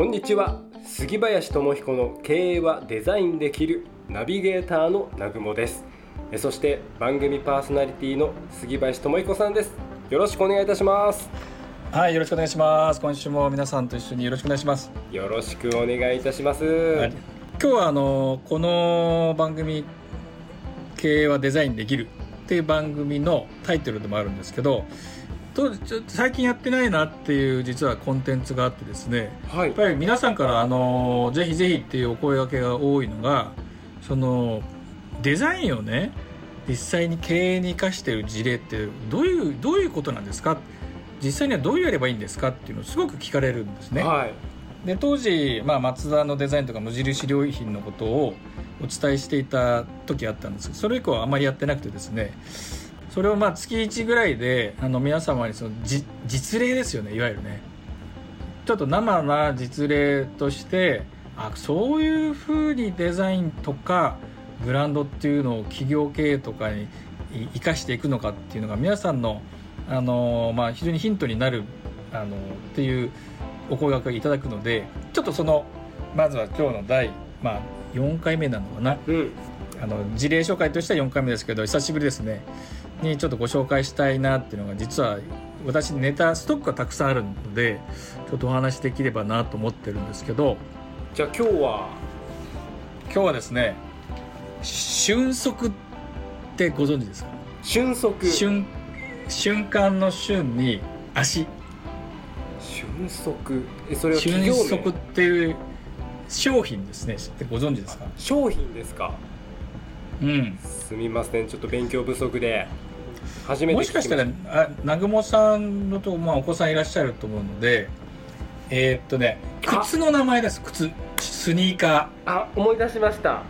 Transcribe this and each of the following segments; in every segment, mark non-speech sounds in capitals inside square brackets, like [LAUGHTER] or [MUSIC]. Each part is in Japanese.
こんにちは。杉林智彦の経営はデザインできるナビゲーターの南雲です。えそして番組パーソナリティの杉林智彦さんです。よろしくお願いいたします。はい、よろしくお願いします。今週も皆さんと一緒によろしくお願いします。よろしくお願いいたします、はい。今日はあのこの番組経営はデザインできるっていう番組のタイトルでもあるんですけど、とちょっと最近やってないなっていう実はコンテンツがあってですね。はいやっぱり皆さんからあのぜひぜひっていうお声掛けが多いのが、そのデザインをね実際に経営に生かしている事例ってどういうどういうことなんですか？実際にはどうやればいいんですかっていうのをすごく聞かれるんですね。はいで当時、まあ、マツダのデザインとか無印良品のことをお伝えしていた時あったんですけどそれ以降はあまりやってなくてですねそれをまあ月1ぐらいであの皆様にそのじ実例ですよねいわゆるね。ちょっと生な実例としてあそういうふうにデザインとかブランドっていうのを企業経営とかにい生かしていくのかっていうのが皆さんのあの、まあ、非常にヒントになるあのっていうお声掛けいただくのでちょっとそのまずは今日の第、まあ、4回目なのかな。うん。あの事例紹介としては4回目ですけど久しぶりですねにちょっとご紹介したいなっていうのが実は私ネタストックがたくさんあるのでちょっとお話しできればなと思ってるんですけどじゃあ今日は今日はですね瞬足ってご存知ですか？瞬足。瞬瞬間の瞬に足。瞬足。えそれは企業名？瞬足っていう商品ですね。知ってご存知ですか？商品ですか。うん。すみません。ちょっと勉強不足で初めてもしかしたらあ南雲さんのとこ、まあ、お子さんいらっしゃると思うのでえーっとねあ。靴の名前です。靴スニーカあ思い出しました。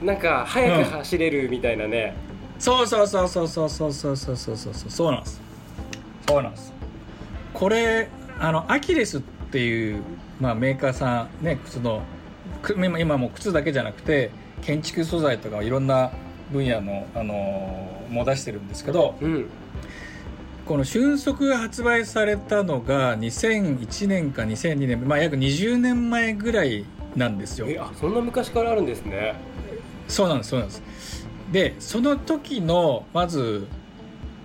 なんか速く走れるみたいなね、うそうそうそうそうそうそうそうそうそうそう。そうなんです。そうなんです。これあのアキレスっていう、まあ、メーカーさんね靴のく今今もう靴だけじゃなくて建築素材とかいろんな分野の、あのーもう出してるんですけどうん。この瞬足が発売されたのが2001年か2002年、まあ、約20年前ぐらいなんですよ。えあそんな昔からあるんですね。そうなんですそうなんです。でその時のまず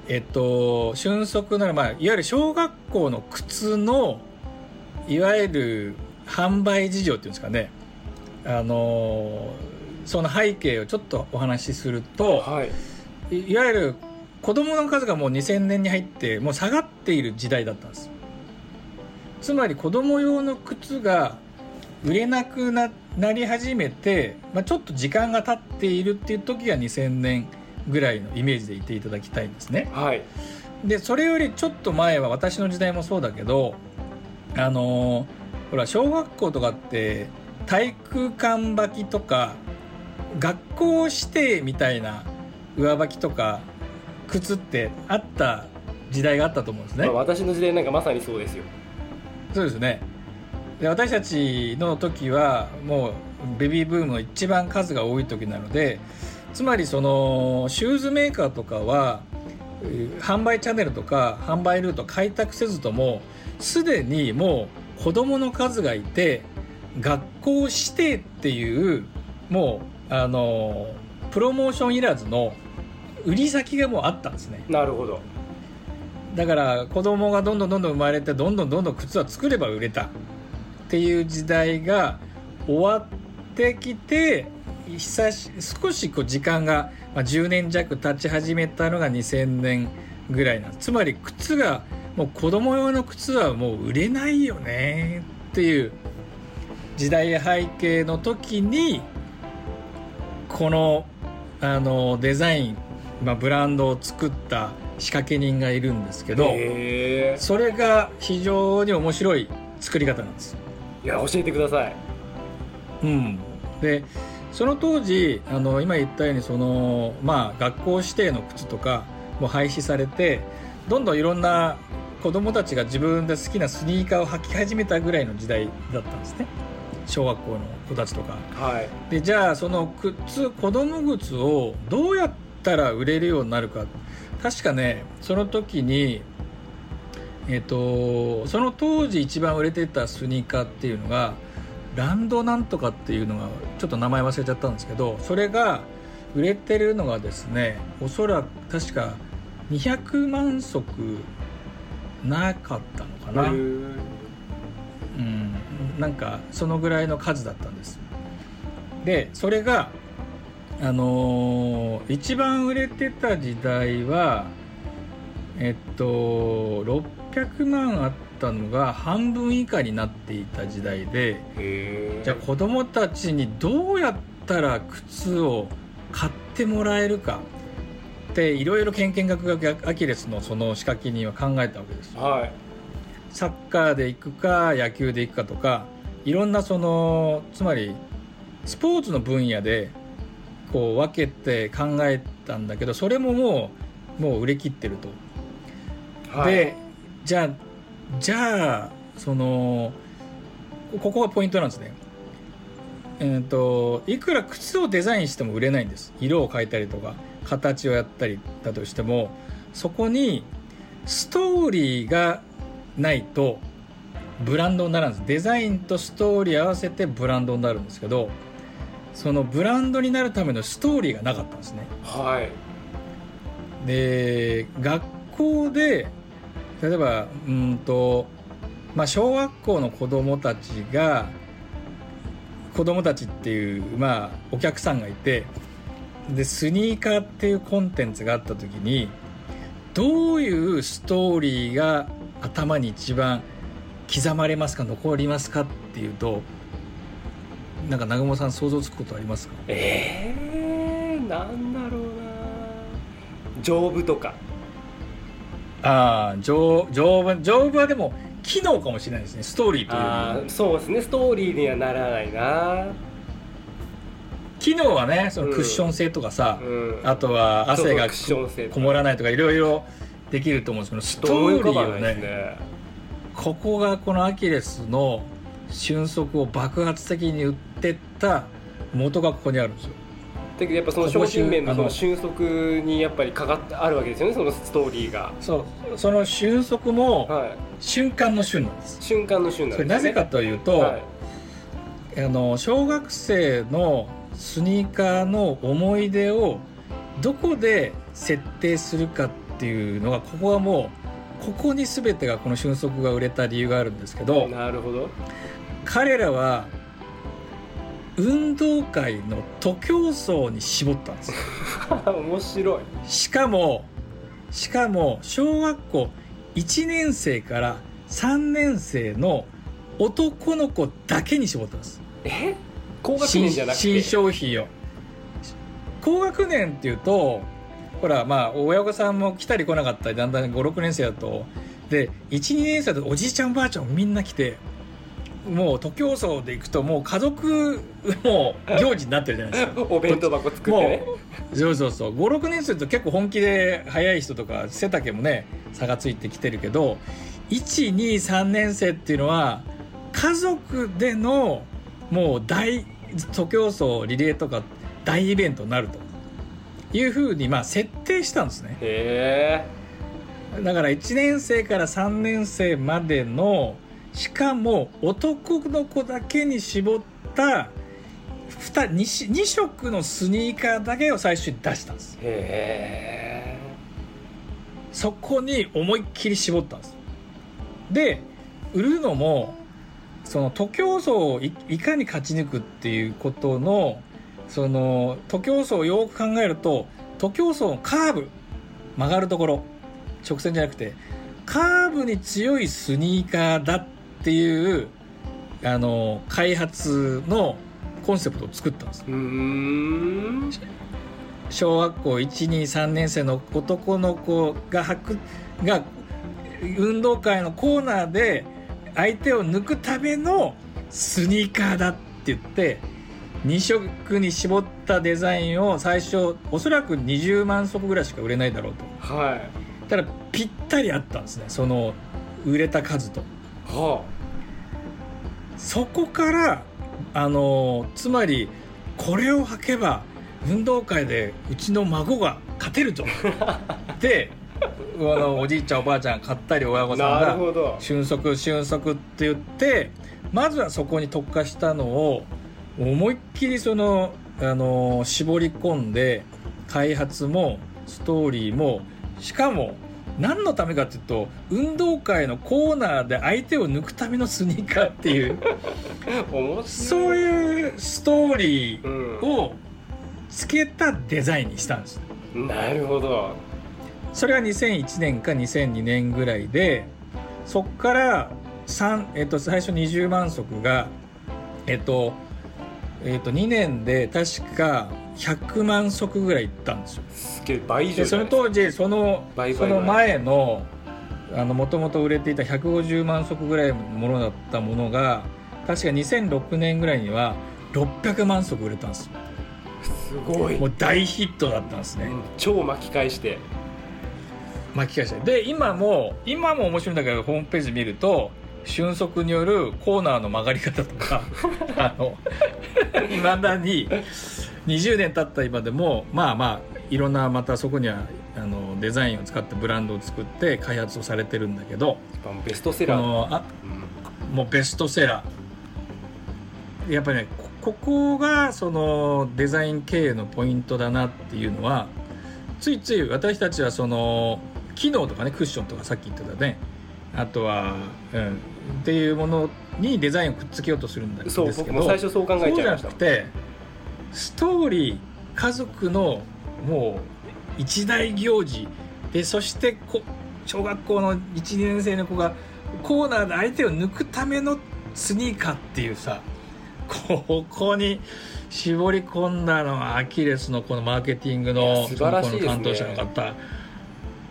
えっと瞬足なら、まあ、いわゆる小学校の靴のいわゆる販売事情っていうんですかね。あのその背景をちょっとお話しすると、はい。いいわゆる子供の数がもう2000年に入ってもう下がっている時代だったんです。つまり子供用の靴が売れなくななり始めて、まあ、ちょっと時間が経っているっていう時が2000年ぐらいのイメージでいていただきたいんですね。はい。でそれよりちょっと前は私の時代もそうだけどあのーほら小学校とかって体育館履きとか学校指定みたいな上履きとか靴ってあった時代があったと思うんですね。まあ、私の時代なんかまさにそうですよ。そうですね。で私たちの時はもうベビーブームの一番数が多い時なのでつまりそのシューズメーカーとかはえー販売チャンネルとか販売ルートを開拓せずともすでにもう子供の数がいて学校指定っていうもうあのプロモーションいらずの売り先がもうあったんですね。なるほど。だから子供がどんどんどんどん生まれてどんどんどんどん靴は作れば売れたっていう時代が終わってきて久し少しこう時間が、まあ、10年弱経ち始めたのが2000年ぐらいなんつまり靴がもう子供用の靴はもう売れないよねっていう時代や背景の時にこのあのデザイン、まあ、ブランドを作った仕掛け人がいるんですけどそれが非常に面白い作り方なんです。いや教えてください。うん、でその当時あの今言ったようにその、まあ、学校指定の靴とかも廃止されてどんどんいろんな子供たちが自分で好きなスニーカーを履き始めたぐらいの時代だったんですね小学校の子たちとか。はい。でじゃあその靴子供靴をどうやったら売れるようになるか。確かねその時にえっとその当時一番売れてたスニーカーっていうのがランドなんとかっていうのがちょっと名前忘れちゃったんですけどそれが売れてるのがですねおそらく確か200万足なかったのかな、うん、なんかそのぐらいの数だったんです。でそれがあのー一番売れてた時代はえっと600万あったのが半分以下になっていた時代でじゃあ子供たちにどうやったら靴を買ってもらえるかっていろいろ研究学がアキレスのその仕掛けには考えたわけですよ。はいサッカーで行くか野球で行くかとかいろんなそのつまりスポーツの分野でこう分けて考えたんだけどそれももうもう売れ切ってると、はい。でじゃあじゃあそのここがポイントなんですね。えー、といくら靴をデザインしても売れないんです。色を変えたりとか形をやったりだとしてもそこにストーリーがないとブランドにならんです。デザインとストーリー合わせてブランドになるんですけどそのブランドになるためのストーリーがなかったんですね。はい。で学校で例えばうんと、まあ、小学校の子供たちが子供たちっていう、まあ、お客さんがいてでスニーカーっていうコンテンツがあった時にどういうストーリーが頭に一番刻まれますか残りますかっていうとなんか南雲さん想像つくことありますか？ええー、なんだろうな。丈夫とか。ああ丈丈夫丈夫はでも機能かもしれないですね。ストーリーというあーそうですね。ストーリーにはならないな。機能はねそのクッション性とかさ、うん。あとは汗がこもらないとかいろいろできると思うんですけどストーリーをねねここがこのアキレスの俊足を爆発的に売ってった元がここにあるんですよ。だけどやっぱその商品面のその俊足にやっぱりかかってあるわけですよねそのストーリーが。そう。その俊足もはい。瞬間の瞬なんです瞬間の瞬なんですね。それなぜかというと、はい。あの小学生のスニーカーの思い出をどこで設定するかっていうのがここはもうここに全てがこの俊足が売れた理由があるんですけどなるほど。彼らは運動会の徒競走に絞ったんですよ。[LAUGHS] 面白い。しかもしかも小学校1年生から3年生の男の子だけに絞ったんです。え？高学新年じゃなくて？新商品を。高学年っていうとほらまあ親御さんも来たり来なかったりだんだん56年生だと。で12年生だとおじいちゃんおばあちゃんもみんな来てもう徒競走で行くともう家族もう行事になってるじゃないですか。[LAUGHS] お弁当箱作ってね。そうそうそう。56年生だと結構本気で速い人とか背丈もね差がついてきてるけど123年生っていうのは家族でのもう大徒競走リレーとか大イベントになるというふうにまあ設定したんですね。へだから1年生から3年生までのしかも男の子だけに絞った 2, 2, 2色のスニーカーだけを最初に出したんです。え。へそこに思いっきり絞ったんです。で売るのもその徒競走をいいかに勝ち抜くっていうことのその徒競走をよく考えると徒競走のカーブ曲がるところ直線じゃなくてカーブに強いスニーカーだっていうあの開発のコンセプトを作ったんです。小学校123年生の男の子が履くが運動会のコーナーで相手を抜くためのスニーカーだって言って2色に絞ったデザインを最初おそらく20万足ぐらいしか売れないだろうと。はい。ただぴったりあったんですねその売れた数と。はそこからあのつまりこれを履けば運動会でうちの孫が勝てるぞ [LAUGHS] であのおじいちゃんおばあちゃん買ったり親あ御さんが俊足俊足って言ってまずはそこに特化したのを思いっきりそのあの絞り込んで開発もストーリーもしかも何のためかっていうと運動会のコーナーで相手を抜くためのスニーカーっていう。[LAUGHS] そういうストーリーをつけたデザインにしたんです、うん、なるほど。それは2001年か2002年ぐらいでそっから3、えっと、最初20万足がえっとえっと2年で確か100万足ぐらいいったんですよ。すげえ倍以上その当時そのその前のもともと売れていた150万足ぐらいのものだったものが確か2006年ぐらいには600万足売れたんですすごい。もう大ヒットだったんですね、うん、超巻き返して。巻き返して。で今も今も面白いんだけどホームページ見ると俊足によるコーナーの曲がり方とか [LAUGHS] あのいまだに20年経った今でもまあまあいろんなまたそこにはあのデザインを使ってブランドを作って開発をされてるんだけどベストセラー。あ、うん、もうベストセラー。やっぱりねここがそのデザイン経営のポイントだなっていうのはついつい私たちはその機能とかねクッションとかさっき言ってたね。あとは、うん、っていうものにデザインをくっつけようとするんですけどそう僕も最初そう考えちゃいましたそうじゃなくてストーリー家族のもう一大行事でそしてこ小学校の12年生の子がコーナーで相手を抜くためのスニーカーっていうさここに絞り込んだのはアキレスのこのマーケティングの素晴らしい、ね、担当者の方。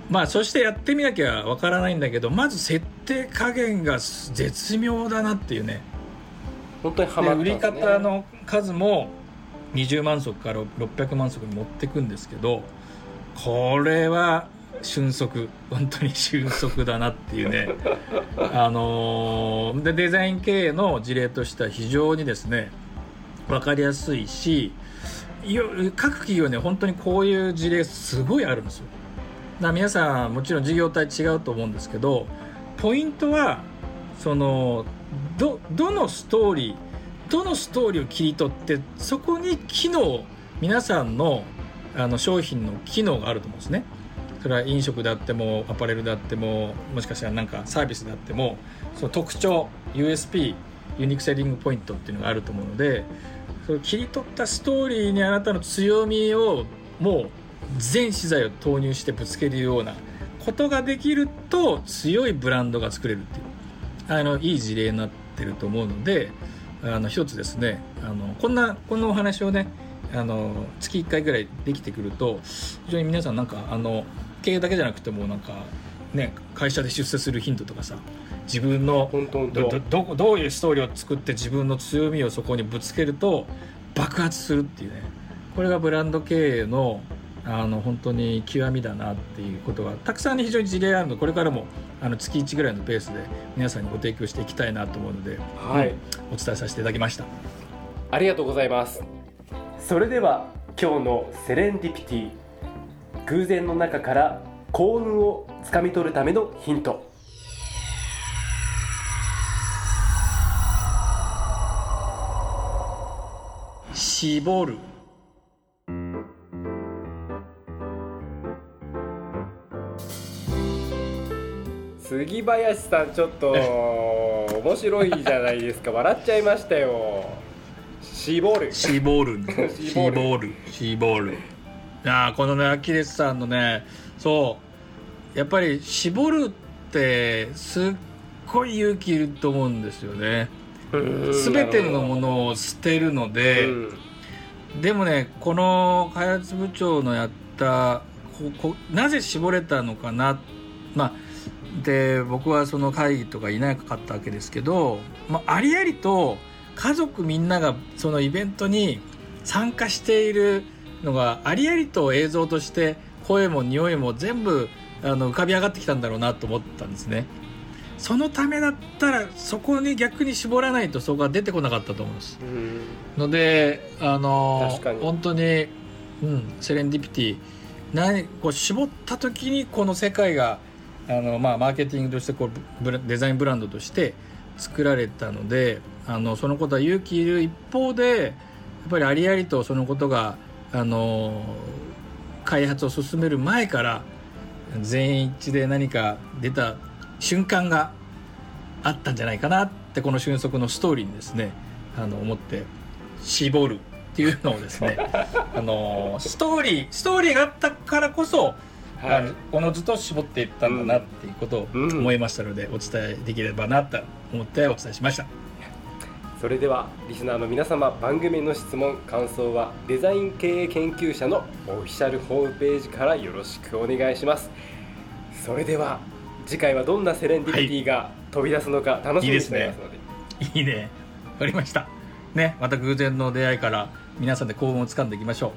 まあそしてやってみなきゃわからないんだけどまず設定加減が絶妙だなっていうね。本当にハマね、売り方の数も20万足から600万足に持っていくんですけどこれは俊足。本当に俊足だなっていうね。[LAUGHS] あのー、でデザイン経営の事例としては非常にですね分かりやすいし各企業ね本当にこういう事例すごいあるんですよ。だ皆さんもちろん事業体違うと思うんですけどポイントはそのどどのストーリーどのストーリーを切り取ってそこに機能皆さんのあの商品の機能があると思うんですね。それは飲食であってもアパレルであってももしかしたらなんかサービスであってもその特徴 USP ユニークセリングポイントっていうのがあると思うのでその切り取ったストーリーにあなたの強みをもう全資材を投入してぶつけるようなことができると強いブランドが作れるっていう。あのいい事例になってると思うのであの一つですねあのこんなこんなお話をねあの月1回ぐらいできてくると非常に皆さんなんかあの経営だけじゃなくてもなんかね会社で出世するヒントとかさ自分のどどどういうストーリーを作って自分の強みをそこにぶつけると爆発するっていうね。これがブランド経営のあの本当に極みだなっていうことがたくさん、ね、非常に事例あるの。でこれからもあの月1ぐらいのペースで皆さんにご提供していきたいなと思うので、はい、お伝えさせていただきました。ありがとうございます。それでは今日のセレンディピティ偶然の中から幸運をつかみ取るためのヒント。絞る杉林さんちょっと [LAUGHS] 面白いじゃないですか。笑っちゃいましたよ。絞る絞る絞る絞るあこのねアキレスさんのねそう。やっぱり絞るってすっごい勇気いると思うんですよね。全てのものを捨てるので、でもねこの開発部長のやったここなぜ絞れたのかな。まあで僕はその会議とかいなかったわけですけど、まあ、ありありと家族みんながそのイベントに参加しているのがありありと映像として声も匂いも全部あの浮かび上がってきたんだろうなと思ったんですね。そのためだったらそこに逆に絞らないとそこが出てこなかったと思うんです。のであの本当に、うん、セレンディピティ何こう絞った時にこの世界があの、まあ、マーケティングとしてこうデザインブランドとして作られたのであのそのことは勇気いる一方でやっぱりありありとそのことがあの開発を進める前から全員一致で何か出た瞬間があったんじゃないかなってこの俊足のストーリーにですねあの思って絞るっていうのをですね [LAUGHS] あのストーリーストーリーがあったからこそはい。おのずと絞っていったんだなっていうことをうん。思いましたので、お伝えできればなと思ってお伝えしました。それではリスナーの皆様番組の質問感想はデザイン経営研究者のオフィシャルホームページからよろしくお願いします。それでは次回はどんなセレンディピティが飛び出すのか楽しみにしていますので,、いいね。わかりました。ねまた偶然の出会いから皆さんで幸運をつかんでいきましょ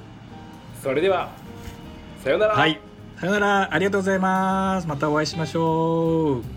それではさようなら、うはいさよなら。ありがとうございます。またお会いしましょう。